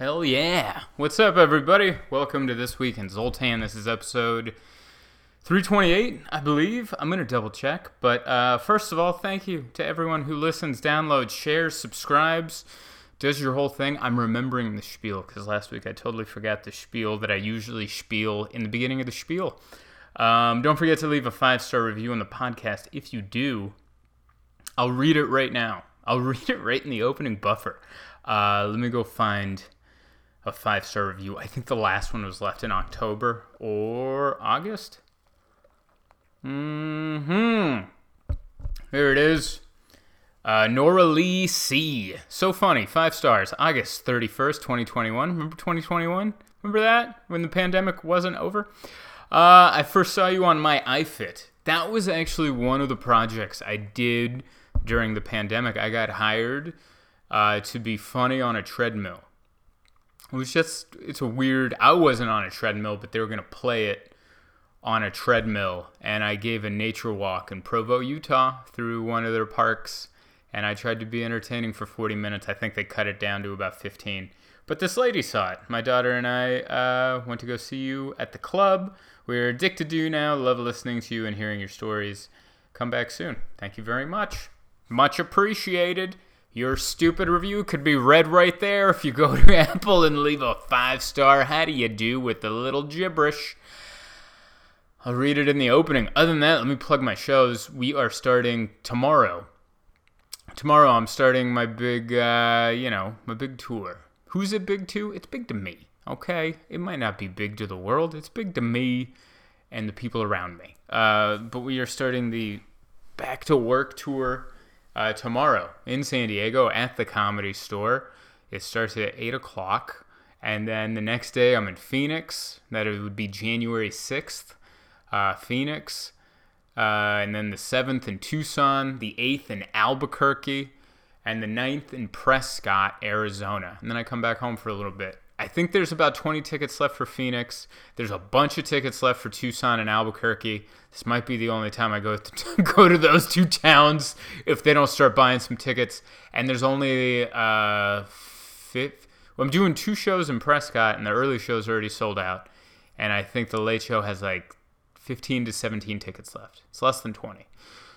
Hell yeah. What's up, everybody? Welcome to This Week in Zoltan. This is episode 328, I believe. I'm going to double check. But uh, first of all, thank you to everyone who listens, downloads, shares, subscribes, does your whole thing. I'm remembering the spiel because last week I totally forgot the spiel that I usually spiel in the beginning of the spiel. Um, don't forget to leave a five star review on the podcast. If you do, I'll read it right now. I'll read it right in the opening buffer. Uh, let me go find a five star review. I think the last one was left in October or August. Hmm. There it is. Uh, Nora Lee C. So funny. Five stars. August 31st, 2021. Remember 2021? Remember that? When the pandemic wasn't over? Uh, I first saw you on my iFit. That was actually one of the projects I did during the pandemic. I got hired uh, to be funny on a treadmill. It was just, it's a weird, I wasn't on a treadmill, but they were going to play it on a treadmill. And I gave a nature walk in Provo, Utah through one of their parks. And I tried to be entertaining for 40 minutes. I think they cut it down to about 15. But this lady saw it. My daughter and I uh, went to go see you at the club. We're addicted to you now. Love listening to you and hearing your stories. Come back soon. Thank you very much. Much appreciated. Your stupid review could be read right there if you go to Apple and leave a five star how do you do with the little gibberish. I'll read it in the opening. Other than that, let me plug my shows. We are starting tomorrow. Tomorrow, I'm starting my big, uh, you know, my big tour. Who's it big to? It's big to me, okay? It might not be big to the world, it's big to me and the people around me. Uh, but we are starting the back to work tour uh, tomorrow in San Diego at the Comedy Store. It starts at 8 o'clock. And then the next day, I'm in Phoenix. That would be January 6th, uh, Phoenix. Uh, and then the 7th in Tucson, the 8th in Albuquerque, and the 9th in Prescott, Arizona. And then I come back home for a little bit. I think there's about 20 tickets left for Phoenix. There's a bunch of tickets left for Tucson and Albuquerque. This might be the only time I go to go to those two towns if they don't start buying some tickets. And there's only uh, fifth. Well, I'm doing two shows in Prescott, and the early show's already sold out. And I think the late show has like 15 to 17 tickets left. It's less than 20.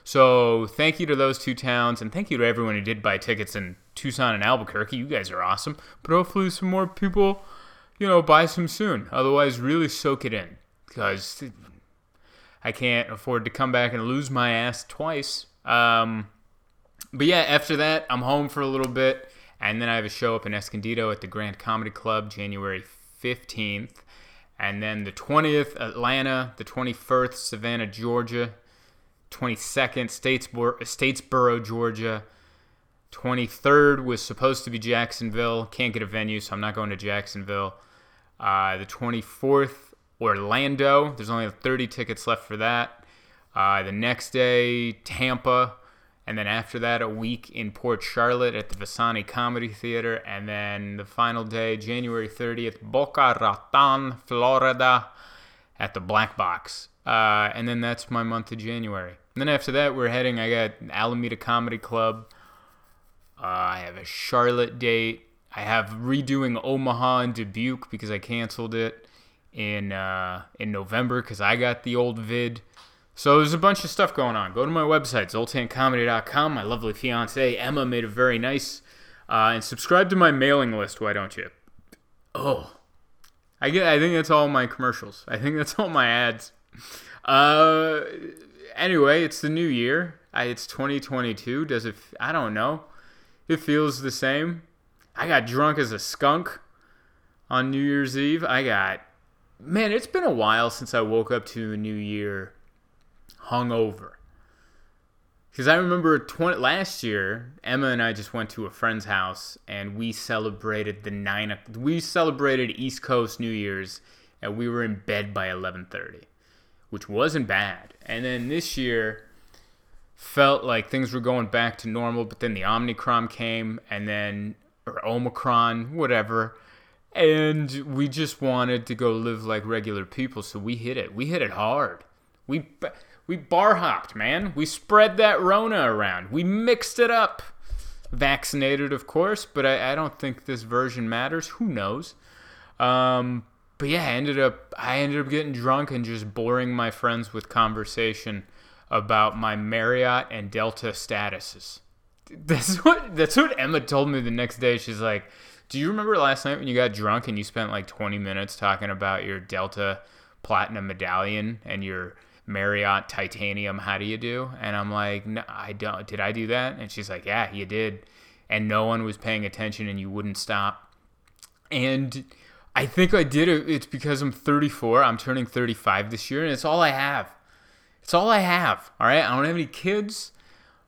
So thank you to those two towns, and thank you to everyone who did buy tickets in Tucson and Albuquerque. You guys are awesome. But hopefully, some more people, you know, buy some soon. Otherwise, really soak it in because I can't afford to come back and lose my ass twice. Um, but yeah, after that, I'm home for a little bit, and then I have a show up in Escondido at the Grand Comedy Club January 15th. And then the 20th, Atlanta, the 21st, Savannah, Georgia, 22nd, Statesboro, Statesboro, Georgia. 23rd was supposed to be Jacksonville. Can't get a venue, so I'm not going to Jacksonville. Uh, the 24th, Orlando. There's only 30 tickets left for that. Uh, the next day, Tampa. And then after that, a week in Port Charlotte at the Visani Comedy Theater. And then the final day, January 30th, Boca Raton, Florida, at the Black Box. Uh, and then that's my month of January. And then after that, we're heading. I got Alameda Comedy Club. Uh, I have a Charlotte date. I have redoing Omaha and Dubuque because I canceled it in uh, in November because I got the old vid. So there's a bunch of stuff going on. Go to my website, zoltancomedy.com. My lovely fiance Emma made it very nice. Uh, and subscribe to my mailing list. Why don't you? Oh, I get. I think that's all my commercials. I think that's all my ads. Uh, anyway, it's the new year. I, it's 2022. Does it? I don't know. It feels the same. I got drunk as a skunk on New Year's Eve. I got. Man, it's been a while since I woke up to a new year hungover. Because I remember 20, last year, Emma and I just went to a friend's house and we celebrated the nine. We celebrated East Coast New Year's, and we were in bed by 11:30, which wasn't bad. And then this year, felt like things were going back to normal, but then the Omicron came, and then or Omicron, whatever, and we just wanted to go live like regular people, so we hit it. We hit it hard. We we bar hopped, man. We spread that Rona around. We mixed it up. vaccinated, of course, but I, I don't think this version matters. Who knows? Um, but yeah, I ended up I ended up getting drunk and just boring my friends with conversation about my Marriott and Delta statuses. That's what that's what Emma told me the next day. She's like, "Do you remember last night when you got drunk and you spent like 20 minutes talking about your Delta Platinum medallion and your Marriott Titanium? How do you do?" And I'm like, "No, I don't. Did I do that?" And she's like, "Yeah, you did." And no one was paying attention, and you wouldn't stop. And I think I did it. It's because I'm 34. I'm turning 35 this year, and it's all I have. It's all I have. All right. I don't have any kids.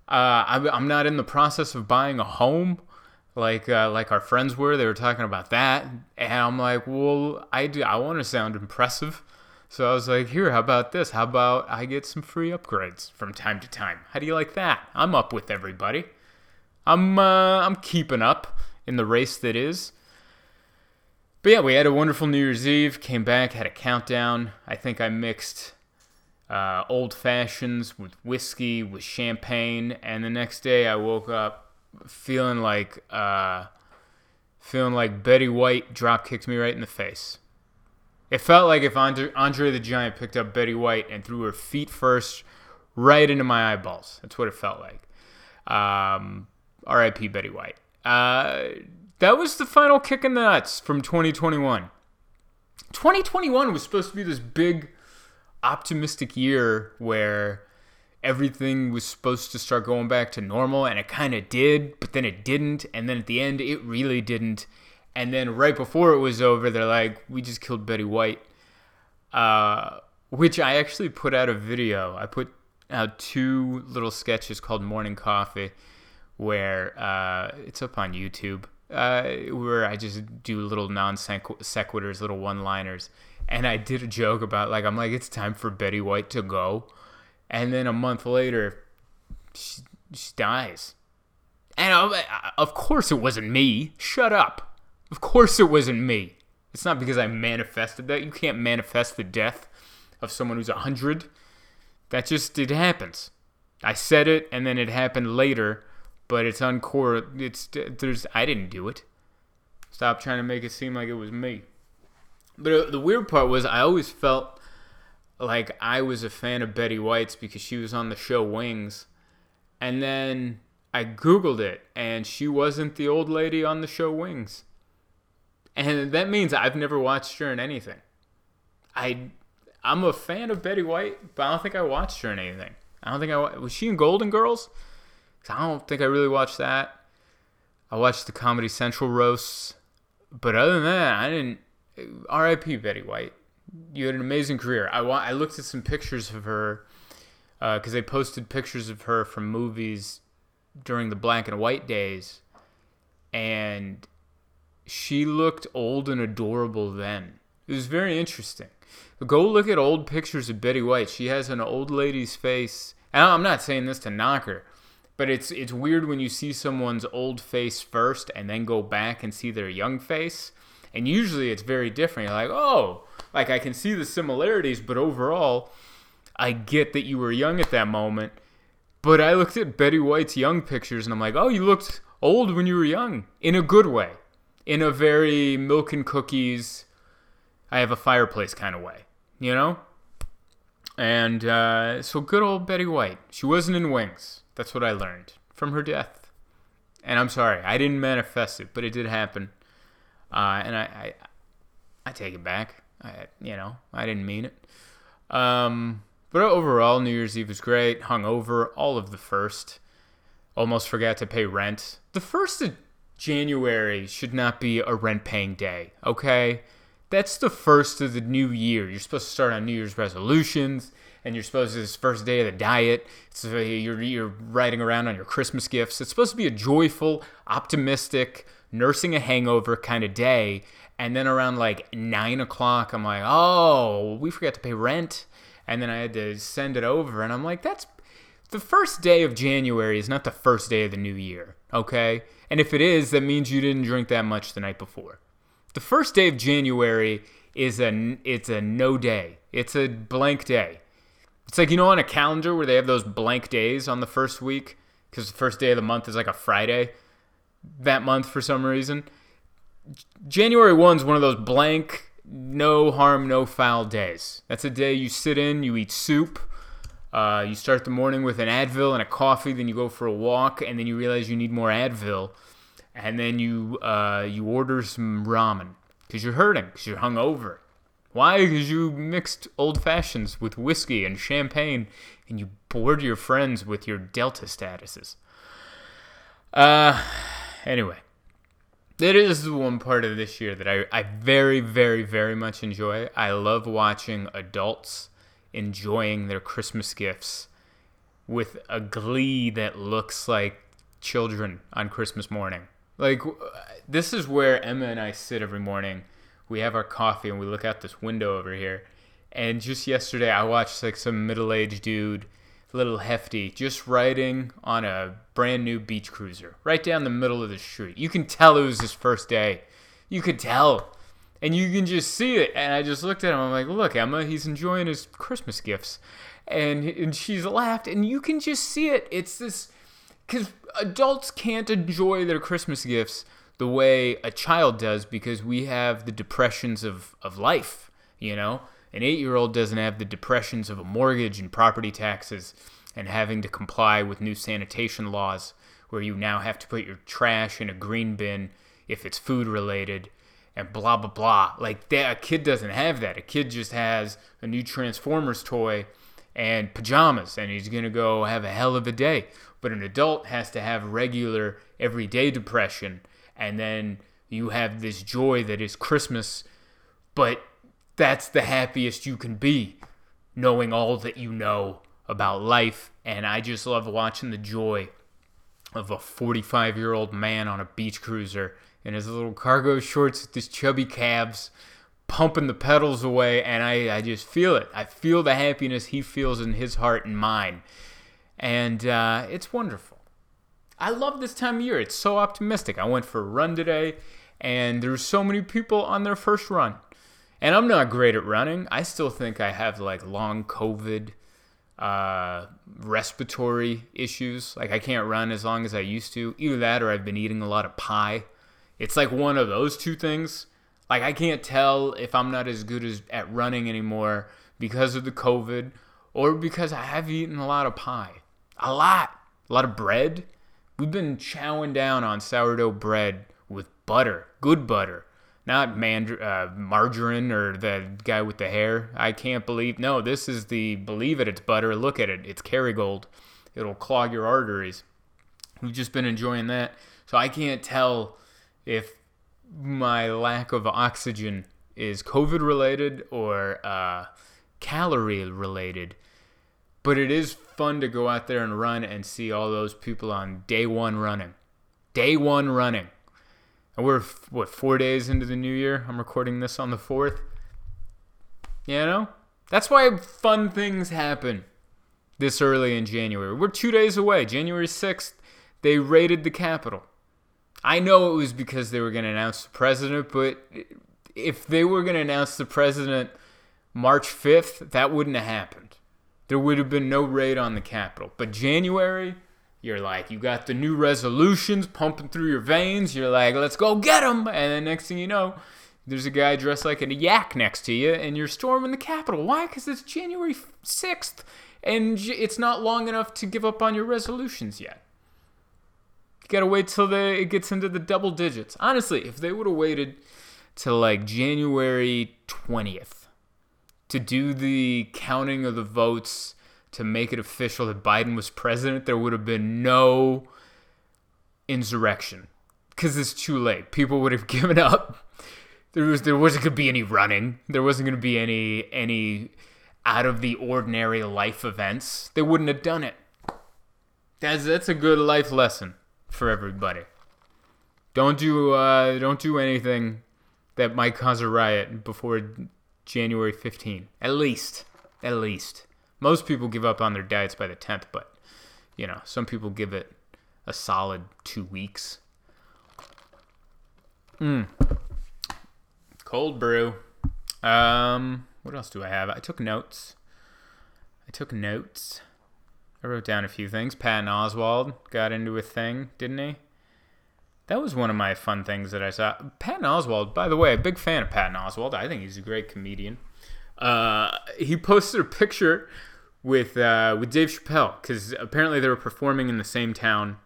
Uh, I'm not in the process of buying a home like uh, like our friends were. They were talking about that, and I'm like, well, I do. I want to sound impressive, so I was like, here, how about this? How about I get some free upgrades from time to time? How do you like that? I'm up with everybody. I'm uh, I'm keeping up in the race that is. But yeah, we had a wonderful New Year's Eve. Came back, had a countdown. I think I mixed uh, old fashions with whiskey, with champagne, and the next day I woke up feeling like uh, feeling like Betty White drop kicked me right in the face. It felt like if Andre, Andre the Giant picked up Betty White and threw her feet first right into my eyeballs. That's what it felt like. Um, R.I.P. Betty White. Uh, that was the final kick in the nuts from 2021. 2021 was supposed to be this big optimistic year where everything was supposed to start going back to normal and it kind of did, but then it didn't. And then at the end, it really didn't. And then right before it was over, they're like, we just killed Betty White. Uh, which I actually put out a video. I put out two little sketches called Morning Coffee, where uh, it's up on YouTube, uh, where I just do little non sequiturs, little one liners and I did a joke about like I'm like it's time for Betty White to go, and then a month later, she, she dies, and I, of course it wasn't me. Shut up. Of course it wasn't me. It's not because I manifested that. You can't manifest the death of someone who's a hundred. That just it happens. I said it, and then it happened later, but it's uncore. It's there's I didn't do it. Stop trying to make it seem like it was me. But uh, the weird part was I always felt like I was a fan of Betty White's because she was on the show Wings. And then I Googled it and she wasn't the old lady on the show Wings. And that means I've never watched her in anything. I I'm a fan of Betty White, but I don't think I watched her in anything. I don't think I was she in Golden Girls? I don't think I really watched that. I watched the Comedy Central roasts, but other than that, I didn't R.I.P. Betty White. You had an amazing career. I I looked at some pictures of her because uh, they posted pictures of her from movies during the black and white days, and she looked old and adorable then. It was very interesting. Go look at old pictures of Betty White. She has an old lady's face. And I'm not saying this to knock her, but it's it's weird when you see someone's old face first and then go back and see their young face. And usually it's very different. You're like, oh, like I can see the similarities, but overall, I get that you were young at that moment. But I looked at Betty White's young pictures and I'm like, oh, you looked old when you were young in a good way, in a very milk and cookies, I have a fireplace kind of way, you know? And uh, so good old Betty White. She wasn't in Wings. That's what I learned from her death. And I'm sorry, I didn't manifest it, but it did happen. Uh, and I, I, I take it back. I, you know, I didn't mean it. Um, but overall, New Year's Eve was great. Hung over all of the first. Almost forgot to pay rent. The first of January should not be a rent paying day. Okay, that's the first of the new year. You're supposed to start on New Year's resolutions, and you're supposed to this first day of the diet. So uh, you're you're riding around on your Christmas gifts. It's supposed to be a joyful, optimistic nursing a hangover kind of day. And then around like nine o'clock, I'm like, oh, we forgot to pay rent. And then I had to send it over. And I'm like, that's the first day of January is not the first day of the new year. Okay. And if it is, that means you didn't drink that much the night before. The first day of January is a it's a no day. It's a blank day. It's like you know on a calendar where they have those blank days on the first week because the first day of the month is like a Friday. that month for some reason. January 1 is one of those blank, no harm, no foul days. That's a day you sit in, you eat soup, uh, you start the morning with an Advil and a coffee, then you go for a walk, and then you realize you need more Advil, and then you uh, you order some ramen because you're hurting, because you're hungover. Why? Because you mixed old fashions with whiskey and champagne, and you bored your friends with your Delta statuses. Uh, anyway, that is the one part of this year that I, I very, very, very much enjoy. I love watching adults enjoying their Christmas gifts with a glee that looks like children on Christmas morning. Like, this is where Emma and I sit every morning. We have our coffee and we look out this window over here. And just yesterday, I watched like some middle aged dude little hefty, just riding on a brand new beach cruiser right down the middle of the street. You can tell it was his first day. You could tell. And you can just see it. And I just looked at him. I'm like, look, Emma, he's enjoying his Christmas gifts. And, and she's laughed. And you can just see it. It's this. Because adults can't enjoy their Christmas gifts the way a child does because we have the depressions of, of life, you know? An eight year old doesn't have the depressions of a mortgage and property taxes and having to comply with new sanitation laws where you now have to put your trash in a green bin if it's food related and blah blah blah. Like that a kid doesn't have that. A kid just has a new Transformers toy and pajamas and he's going to go have a hell of a day. But an adult has to have regular everyday depression and then you have this joy that is Christmas but that's the happiest you can be, knowing all that you know about life. And I just love watching the joy of a 45 year old man on a beach cruiser in his little cargo shorts with his chubby calves pumping the pedals away and I, I just feel it. I feel the happiness he feels in his heart and mine. And uh, it's wonderful i love this time of year it's so optimistic i went for a run today and there's so many people on their first run and I'm not great at running. I still think I have like long COVID uh, respiratory issues. Like I can't run as long as I used to. Either that or I've been eating a lot of pie. It's like one of those two things. Like I can't tell if I'm not as good as at running anymore because of the COVID or because I have eaten a lot of pie. A lot. A lot of bread. We've been chowing down on sourdough bread with butter, good butter not uh, margarine or the guy with the hair. I can't believe. No, this is the believe it. It's butter. Look at it. It's Kerrygold. It'll clog your arteries. We've just been enjoying that. So I can't tell if my lack of oxygen is COVID related or uh, calorie related. But it is fun to go out there and run and see all those people on day one running. Day one running. And we're what four days into the new year. I'm recording this on the fourth. You know, that's why fun things happen this early in January. We're two days away. January sixth, they raided the Capitol. I know it was because they were going to announce the president, but if they were going to announce the president March 5th, that wouldn't have happened. There would have been no raid on the Capitol. But January, you're like, you got the new resolutions pumping through your veins. You're like, let's go get them. And then next thing you know, there's a guy dressed like a yak next to you, and you're storming the Capitol. Why? Because it's January 6th, and it's not long enough to give up on your resolutions yet. You gotta wait till the, it gets into the double digits. Honestly, if they would have waited till like January 20th to do the counting of the votes to make it official that Biden was president, there would have been no insurrection because it's too late. People would have given up. There was there wasn't to be any running. There wasn't going to be any any out of the ordinary life events. They wouldn't have done it. That's that's a good life lesson for everybody. Don't do uh, don't do anything that might cause a riot before January 15. At least, at least. Most people give up on their diets by the 10th, but you know, some people give it a solid 2 weeks. Mm. Cold brew. Um, what else do I have? I took notes. I took notes. I wrote down a few things. Patton Oswalt got into a thing, didn't he? That was one of my fun things that I saw. Patton Oswalt, by the way, a big fan of Patton Oswalt. I think he's a great comedian. Uh, he posted a picture with uh, with Dave Chappelle because apparently they were performing in the same town,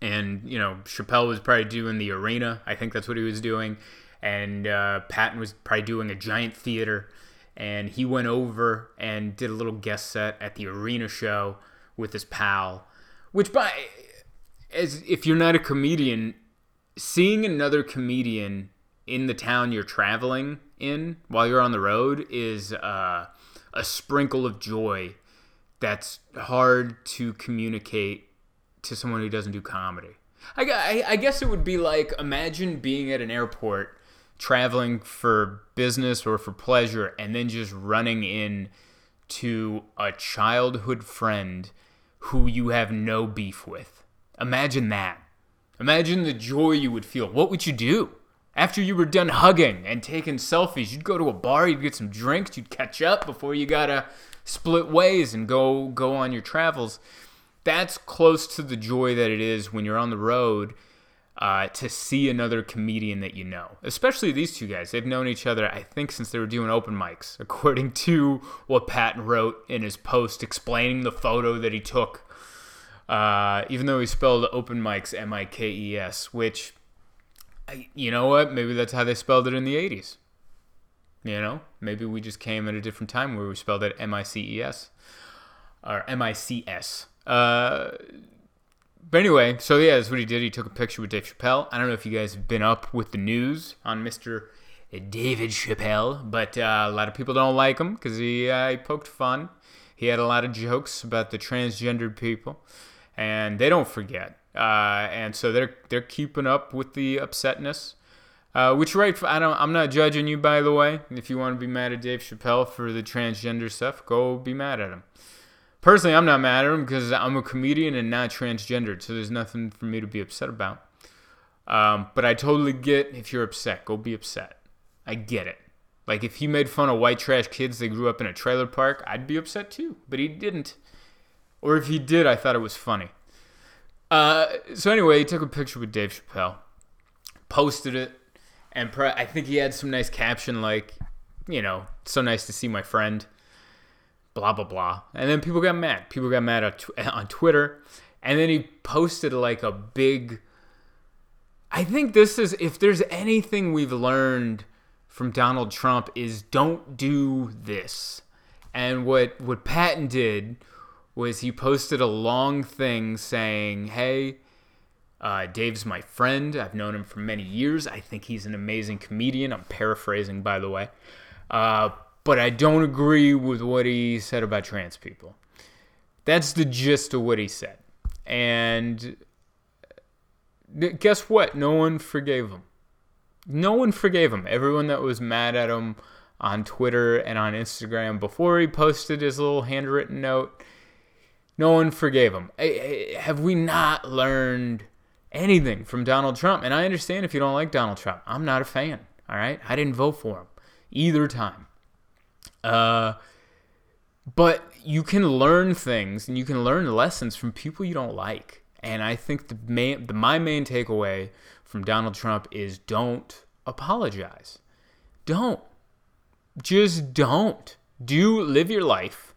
and you know Chappelle was probably doing the arena. I think that's what he was doing, and uh, Patton was probably doing a giant theater, and he went over and did a little guest set at the arena show with his pal, which by as if you're not a comedian, seeing another comedian in the town you're traveling in while you're on the road is uh, a sprinkle of joy that's hard to communicate to someone who doesn't do comedy. I, I, I guess it would be like imagine being at an airport traveling for business or for pleasure and then just running in to a childhood friend who you have no beef with Imagine that. Imagine the joy you would feel. What would you do? After you were done hugging and taking selfies, you'd go to a bar, you'd get some drinks, you'd catch up before you gotta split ways and go go on your travels. That's close to the joy that it is when you're on the road uh, to see another comedian that you know. Especially these two guys. They've known each other, I think, since they were doing open mics, according to what Patton wrote in his post explaining the photo that he took uh, even though he spelled open mics M I K E S, which, you know what? Maybe that's how they spelled it in the 80s. You know, maybe we just came at a different time where we spelled it M I C E S or M I C S. Uh, but anyway, so yeah, that's what he did. He took a picture with Dave Chappelle. I don't know if you guys have been up with the news on Mr. David Chappelle, but uh, a lot of people don't like him because he, uh, he poked fun. He had a lot of jokes about the transgendered people and they don't forget. Uh, and so they're they're keeping up with the upsetness. Uh, which right, I don't. I'm not judging you, by the way. If you want to be mad at Dave Chappelle for the transgender stuff, go be mad at him. Personally, I'm not mad at him because I'm a comedian and not transgendered, so there's nothing for me to be upset about. Um, but I totally get if you're upset, go be upset. I get it. Like if he made fun of white trash kids that grew up in a trailer park, I'd be upset too. But he didn't. Or if he did, I thought it was funny. Uh, so anyway, he took a picture with Dave Chappelle, posted it, and pre- I think he had some nice caption like, you know, so nice to see my friend, blah blah blah. And then people got mad. People got mad tw- on Twitter, and then he posted like a big. I think this is if there's anything we've learned from Donald Trump is don't do this. And what what Patton did was he posted a long thing saying, "Hey, uh, Dave's my friend. I've known him for many years. I think he's an amazing comedian. I'm paraphrasing, by the way, uh, but I don't agree with what he said about trans people." That's the gist of what he said, and uh, guess what? No one forgave him. No one forgave him. Everyone that was mad at him on Twitter and on Instagram before he posted his little handwritten note no one forgave him. Have we not learned anything from Donald Trump? And I understand if you don't like Donald Trump. I'm not a fan. All right, I didn't vote for him either time. Uh, but you can learn things and you can learn lessons from people you don't like. And I think the main, the, my main takeaway from Donald Trump is don't apologize. Don't. Just don't. Do live your life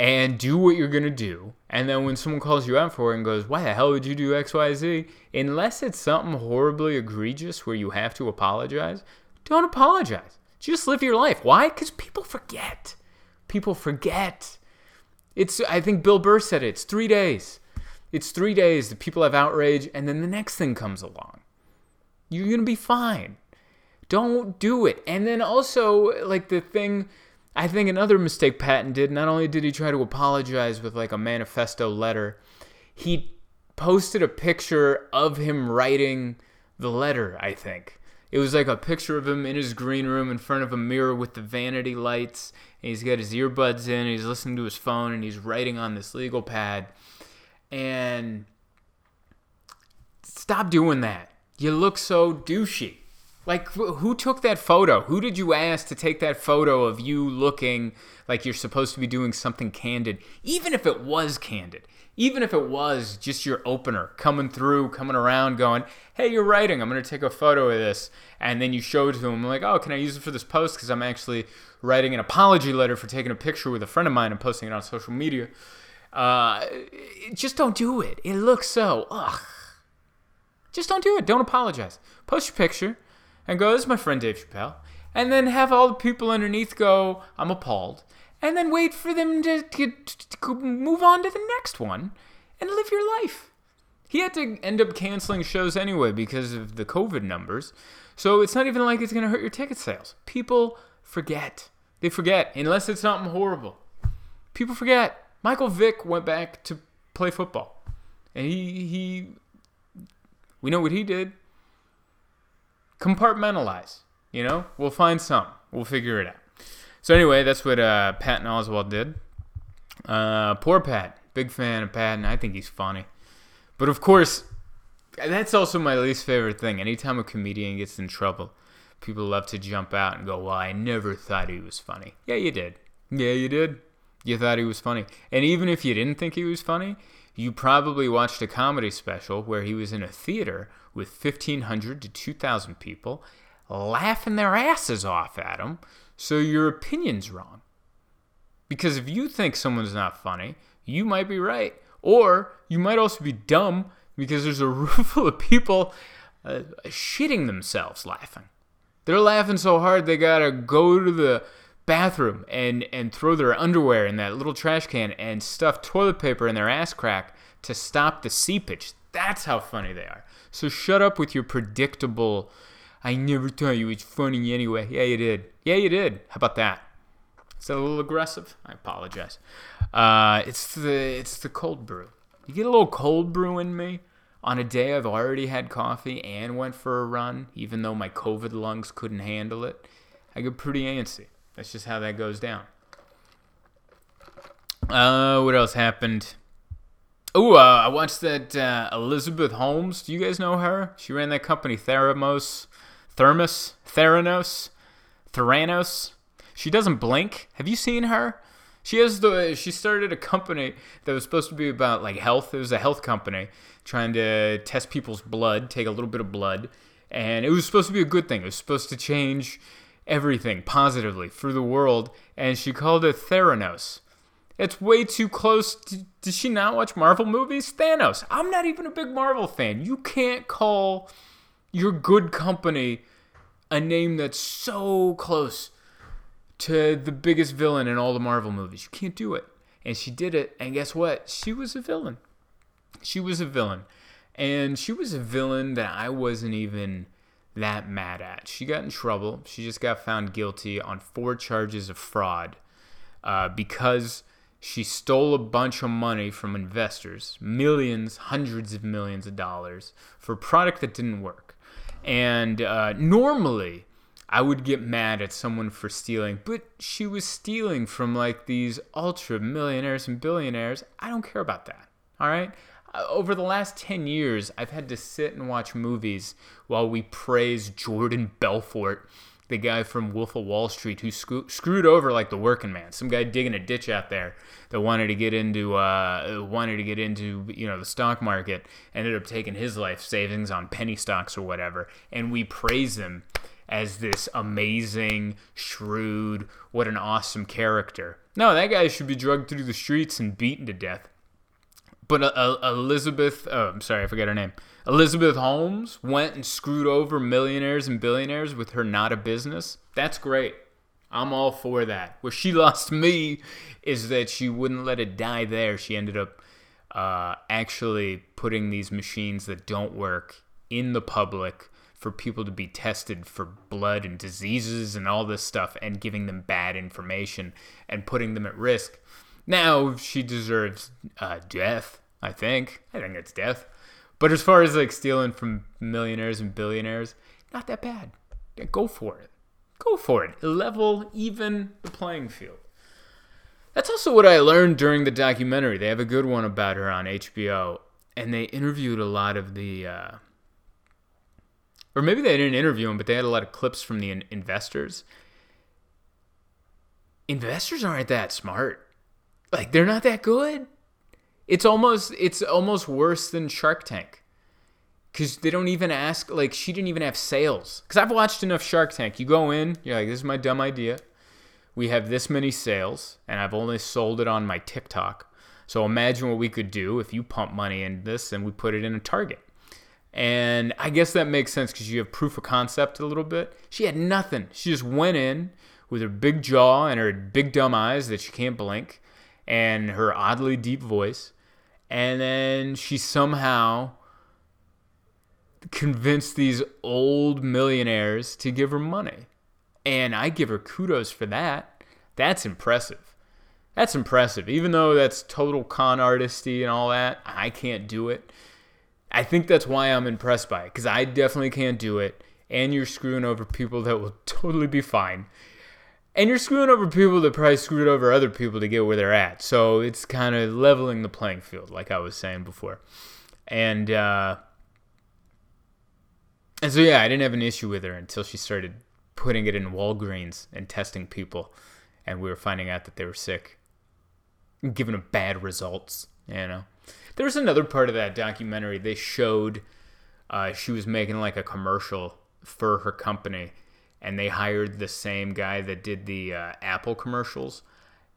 and do what you're going to do. And then when someone calls you out for it and goes, why the hell would you do XYZ? Unless it's something horribly egregious where you have to apologize, don't apologize. Just live your life. Why? Because people forget. People forget. It's, I think Bill Burr said it. It's three days. It's three days that people have outrage, and then the next thing comes along. You're going to be fine. Don't do it. And then also, like the thing I think another mistake Patton did, not only did he try to apologize with like a manifesto letter, he posted a picture of him writing the letter, I think. It was like a picture of him in his green room in front of a mirror with the vanity lights, and he's got his earbuds in, he's listening to his phone, and he's writing on this legal pad. And stop doing that. You look so douchey. Like, who took that photo? Who did you ask to take that photo of you looking like you're supposed to be doing something candid? Even if it was candid, even if it was just your opener coming through, coming around, going, hey, you're writing, I'm going to take a photo of this. And then you show it to them, like, oh, can I use it for this post? Because I'm actually writing an apology letter for taking a picture with a friend of mine and posting it on social media. Uh, just don't do it. It looks so, ugh. Just don't do it. Don't apologize. Post your picture and go, this is my friend Dave Chappelle. And then have all the people underneath go, I'm appalled. And then wait for them to, to, to move on to the next one and live your life. He had to end up canceling shows anyway because of the COVID numbers. So it's not even like it's going to hurt your ticket sales. People forget. They forget, unless it's something horrible. People forget. Michael Vick went back to play football. And he, he we know what he did compartmentalize. You know, we'll find some. We'll figure it out. So anyway, that's what uh, Patton Oswalt did. Uh, poor Pat. Big fan of Patton. I think he's funny. But of course, that's also my least favorite thing. Anytime a comedian gets in trouble, people love to jump out and go, Well, I never thought he was funny. Yeah, you did. Yeah, you did. You thought he was funny. And even if you didn't think he was funny, you probably watched a comedy special where he was in a theater with 1,500 to 2,000 people laughing their asses off at him, so your opinion's wrong. Because if you think someone's not funny, you might be right. Or you might also be dumb because there's a room full of people uh, shitting themselves laughing. They're laughing so hard they gotta go to the bathroom and, and throw their underwear in that little trash can and stuff toilet paper in their ass crack to stop the seepage. That's how funny they are. So shut up with your predictable, I never thought you was funny anyway. Yeah, you did. Yeah, you did. How about that? Is that a little aggressive? I apologize. Uh, it's the it's the cold brew. You get a little cold brew in me on a day I've already had coffee and went for a run, even though my COVID lungs couldn't handle it. I get pretty antsy. That's just how that goes down. Uh, what else happened? Oh, uh, I watched that uh, Elizabeth Holmes. Do you guys know her? She ran that company Thermos, Thermos, Theranos, Theranos. She doesn't blink. Have you seen her? She has the. She started a company that was supposed to be about like health. It was a health company trying to test people's blood, take a little bit of blood, and it was supposed to be a good thing. It was supposed to change everything positively for the world, and she called it Theranos. It's way too close. To, did she not watch Marvel movies? Thanos. I'm not even a big Marvel fan. You can't call your good company a name that's so close to the biggest villain in all the Marvel movies. You can't do it. And she did it, and guess what? She was a villain. She was a villain. And she was a villain that I wasn't even that mad at. She got in trouble. She just got found guilty on four charges of fraud uh, because she stole a bunch of money from investors, millions, hundreds of millions of dollars, for a product that didn't work. And uh, normally, I would get mad at someone for stealing, but she was stealing from like these ultra millionaires and billionaires. I don't care about that. All right? Uh, over the last 10 years, I've had to sit and watch movies while we praise Jordan Belfort the guy from Wolf of Wall Street who screwed over like the working man. Some guy digging a ditch out there that wanted to get into uh, wanted to get into you know the stock market ended up taking his life savings on penny stocks or whatever, and we praise him as this amazing, shrewd, what an awesome character. No, that guy should be drugged through the streets and beaten to death. But uh, uh, Elizabeth, oh, I'm sorry, I forget her name. Elizabeth Holmes went and screwed over millionaires and billionaires with her not a business. That's great. I'm all for that. Where she lost me is that she wouldn't let it die there. She ended up uh, actually putting these machines that don't work in the public for people to be tested for blood and diseases and all this stuff and giving them bad information and putting them at risk. Now she deserves uh, death. I think. I think it's death. But as far as like stealing from millionaires and billionaires, not that bad. Yeah, go for it. Go for it. Level even the playing field. That's also what I learned during the documentary. They have a good one about her on HBO, and they interviewed a lot of the uh, or maybe they didn't interview him, but they had a lot of clips from the in- investors. Investors aren't that smart. Like they're not that good. It's almost it's almost worse than Shark Tank. Cause they don't even ask like she didn't even have sales. Cause I've watched enough Shark Tank. You go in, you're like, this is my dumb idea. We have this many sales, and I've only sold it on my TikTok. So imagine what we could do if you pump money into this and we put it in a target. And I guess that makes sense because you have proof of concept a little bit. She had nothing. She just went in with her big jaw and her big dumb eyes that she can't blink and her oddly deep voice. And then she somehow convinced these old millionaires to give her money. And I give her kudos for that. That's impressive. That's impressive. Even though that's total con artisty and all that, I can't do it. I think that's why I'm impressed by it because I definitely can't do it. And you're screwing over people that will totally be fine. And you're screwing over people that probably screwed over other people to get where they're at. So it's kind of leveling the playing field, like I was saying before. And, uh, and so, yeah, I didn't have an issue with her until she started putting it in Walgreens and testing people. And we were finding out that they were sick, giving them bad results, you know. There's another part of that documentary. They showed uh, she was making like a commercial for her company, and they hired the same guy that did the uh, Apple commercials,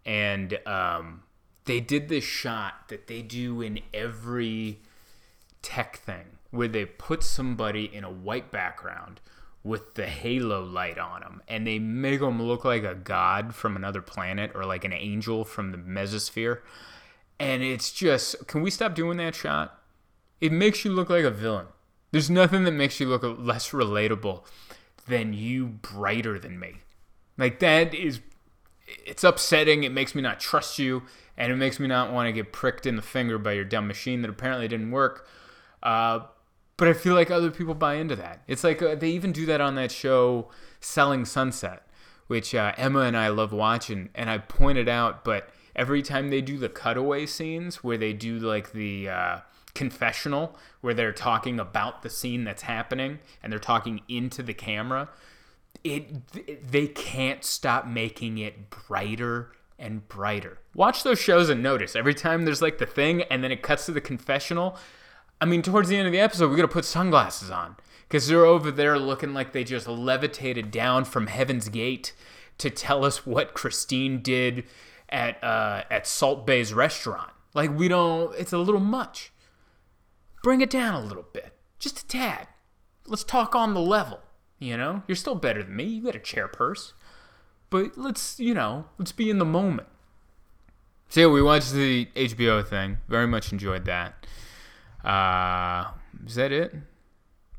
and um, they did this shot that they do in every tech thing where they put somebody in a white background with the halo light on them and they make them look like a god from another planet or like an angel from the mesosphere. And it's just can we stop doing that shot? It makes you look like a villain. There's nothing that makes you look less relatable than you brighter than me like that is it's upsetting it makes me not trust you and it makes me not want to get pricked in the finger by your dumb machine that apparently didn't work uh, but I feel like other people buy into that. It's like uh, they even do that on that show, Selling Sunset, which uh, Emma and I love watching. And I pointed out, but every time they do the cutaway scenes where they do like the uh, confessional, where they're talking about the scene that's happening and they're talking into the camera, it they can't stop making it brighter and brighter. Watch those shows and notice every time there's like the thing and then it cuts to the confessional I mean, towards the end of the episode, we got to put sunglasses on because they're over there looking like they just levitated down from Heaven's Gate to tell us what Christine did at uh, at Salt Bae's restaurant. Like we don't. It's a little much. Bring it down a little bit, just a tad. Let's talk on the level. You know, you're still better than me. You got a chair purse, but let's you know, let's be in the moment. So yeah, we watched the HBO thing. Very much enjoyed that. Uh, is that it?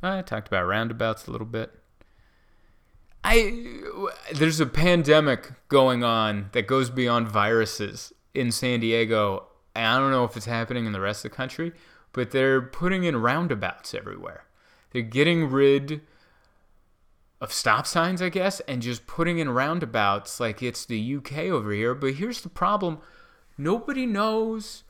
I talked about roundabouts a little bit. I there's a pandemic going on that goes beyond viruses in San Diego. And I don't know if it's happening in the rest of the country, but they're putting in roundabouts everywhere. They're getting rid of stop signs, I guess, and just putting in roundabouts like it's the UK over here. But here's the problem nobody knows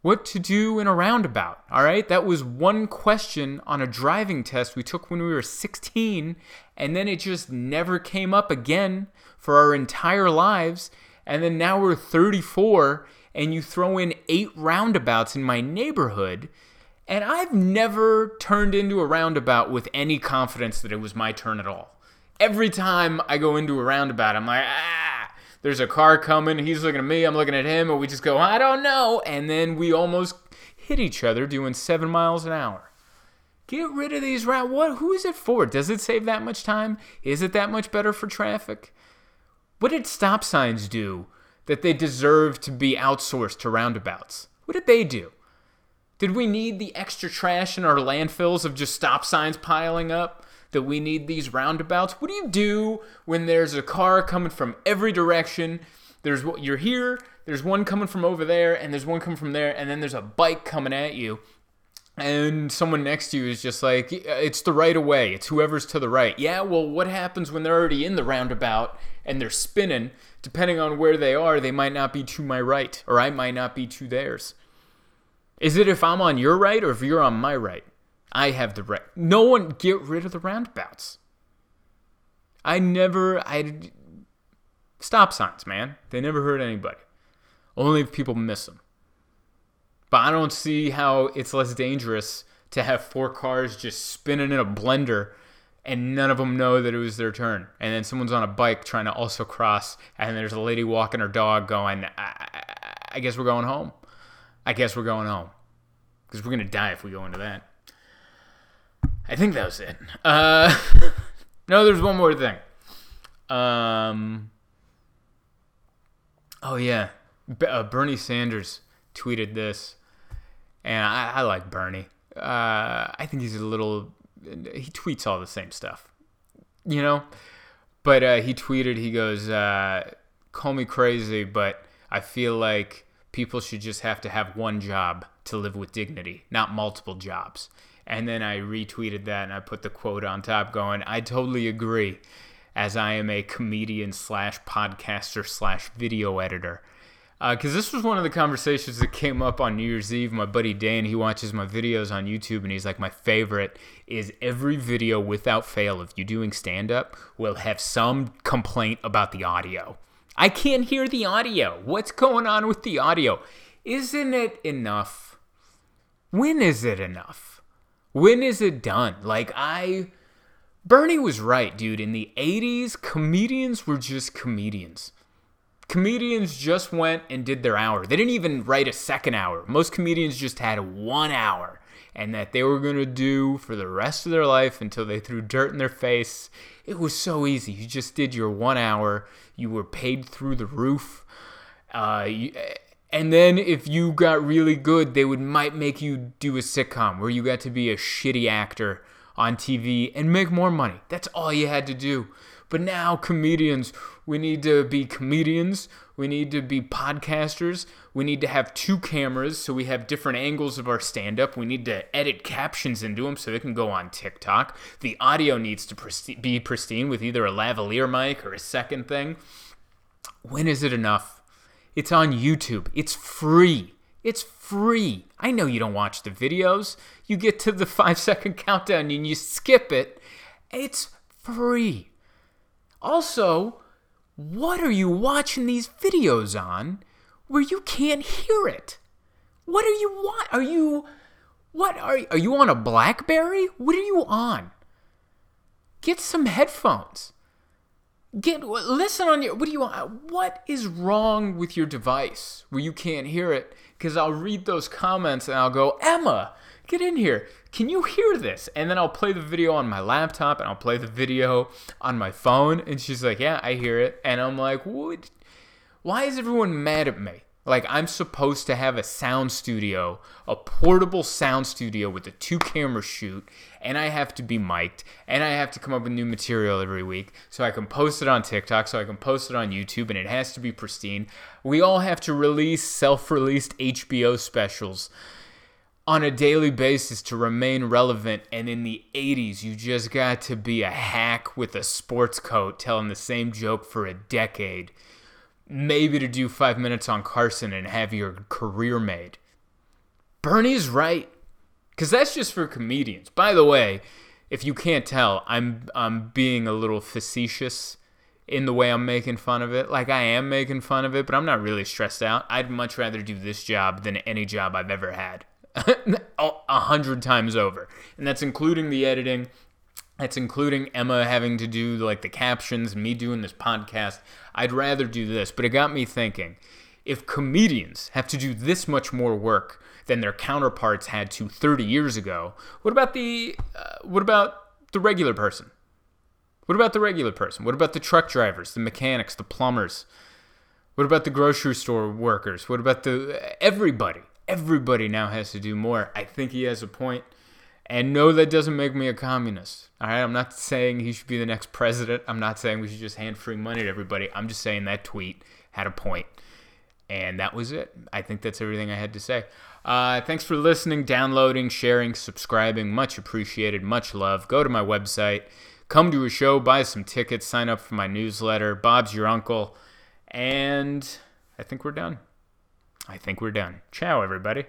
what to do in a roundabout. All right, that was one question on a driving test we took when we were 16, and then it just never came up again for our entire lives. And then now we're 34, and you throw in eight roundabouts in my neighborhood, and I've never turned into a roundabout with any confidence that it was my turn at all. Every time I go into a roundabout, I'm like, ah there's a car coming. He's looking at me. I'm looking at him. And we just go, I don't know. And then we almost hit each other doing seven miles an hour. Get rid of these round. What? Who is it for? Does it save that much time? Is it that much better for traffic? What did stop signs do that they deserve to be outsourced to roundabouts? What did they do? Did we need the extra trash in our landfills of just stop signs piling up? that we need these roundabouts. What do you do when there's a car coming from every direction? There's what you're here, there's one coming from over there, and there's one coming from there, and then there's a bike coming at you. And someone next to you is just like, it's the right of way. It's whoever's to the right. Yeah, well, what happens when they're already in the roundabout and they're spinning? Depending on where they are, they might not be to my right, or I might not be to theirs. Is it if I'm on your right or if you're on my right? I have the right. No one get rid of the roundabouts. I never. I stop signs, man. They never hurt anybody. Only if people miss them. But I don't see how it's less dangerous to have four cars just spinning in a blender and none of them know that it was their turn. And then someone's on a bike trying to also cross, and there's a lady walking her dog going, I, I guess we're going home. I guess we're going home. Because we're to die if we go into that. I think that was it. Uh, no, there's one more thing. Um, oh, yeah. B- uh, Bernie Sanders tweeted this. And I, I like Bernie. Uh, I think he's a little he tweets all the same stuff, you know. But uh, he tweeted, he goes, uh, "Call me crazy, but I feel like people should just have to have one job to live with dignity, not multiple jobs." And then I retweeted that and I put the quote on top, going, "I totally agree." As I am a comedian slash podcaster slash video editor, because uh, this was one of the conversations that came up on New Year's Eve. My buddy Dan, he watches my videos on YouTube, and he's like, my favorite is every video without fail of you doing stand up will have some complaint about the audio. I can't hear the audio. What's going on with the audio? Isn't it enough? When is it enough? When is it done? Like, I. Bernie was right, dude. In the 80s, comedians were just comedians comedians just went and did their hour. They didn't even write a second hour. Most comedians just had one hour and that they were going to do for the rest of their life until they threw dirt in their face. It was so easy. You just did your one hour, you were paid through the roof. Uh, you, and then if you got really good, they would might make you do a sitcom where you got to be a shitty actor on TV and make more money. That's all you had to do. But now, comedians, we need to be comedians. We need to be podcasters. We need to have two cameras so we have different angles of our stand up. We need to edit captions into them so they can go on TikTok. The audio needs to be pristine with either a lavalier mic or a second thing. When is it enough? It's on YouTube. It's free. It's free. I know you don't watch the videos. You get to the five second countdown and you skip it. It's free. Also, what are you watching these videos on where you can't hear it? What are you what are you what are are you on a BlackBerry? What are you on? Get some headphones. Get listen on your what do you want? What is wrong with your device where you can't hear it? Cuz I'll read those comments and I'll go, "Emma, get in here. Can you hear this? And then I'll play the video on my laptop and I'll play the video on my phone. And she's like, Yeah, I hear it. And I'm like, What? Why is everyone mad at me? Like, I'm supposed to have a sound studio, a portable sound studio with a two camera shoot, and I have to be mic'd, and I have to come up with new material every week so I can post it on TikTok, so I can post it on YouTube, and it has to be pristine. We all have to release self released HBO specials on a daily basis to remain relevant. And in the 80s, you just got to be a hack with a sports coat telling the same joke for a decade. Maybe to do five minutes on Carson and have your career made. Bernie's right. Because that's just for comedians. By the way, if you can't tell, I'm, I'm being a little facetious in the way I'm making fun of it. Like I am making fun of it, but I'm not really stressed out. I'd much rather do this job than any job I've ever had. a hundred times over, and that's including the editing. That's including Emma having to do like the captions, me doing this podcast. I'd rather do this, but it got me thinking. If comedians have to do this much more work than their counterparts had to 30 years ago, what about the uh, what about the regular person? What about the regular person? What about the truck drivers, the mechanics, the plumbers? What about the grocery store workers? What about the everybody? Everybody now has to do more. I think he has a point. And no, that doesn't make me a communist. All right, I'm not saying he should be the next president. I'm not saying we should just hand free money to everybody. I'm just saying that tweet had a point. And that was it. I think that's everything I had to say. Uh, thanks for listening, downloading, sharing, subscribing. Much appreciated. Much love. Go to my website, come to a show, buy some tickets, sign up for my newsletter. Bob's your uncle. And I think we're done. I think we're done. Ciao, everybody.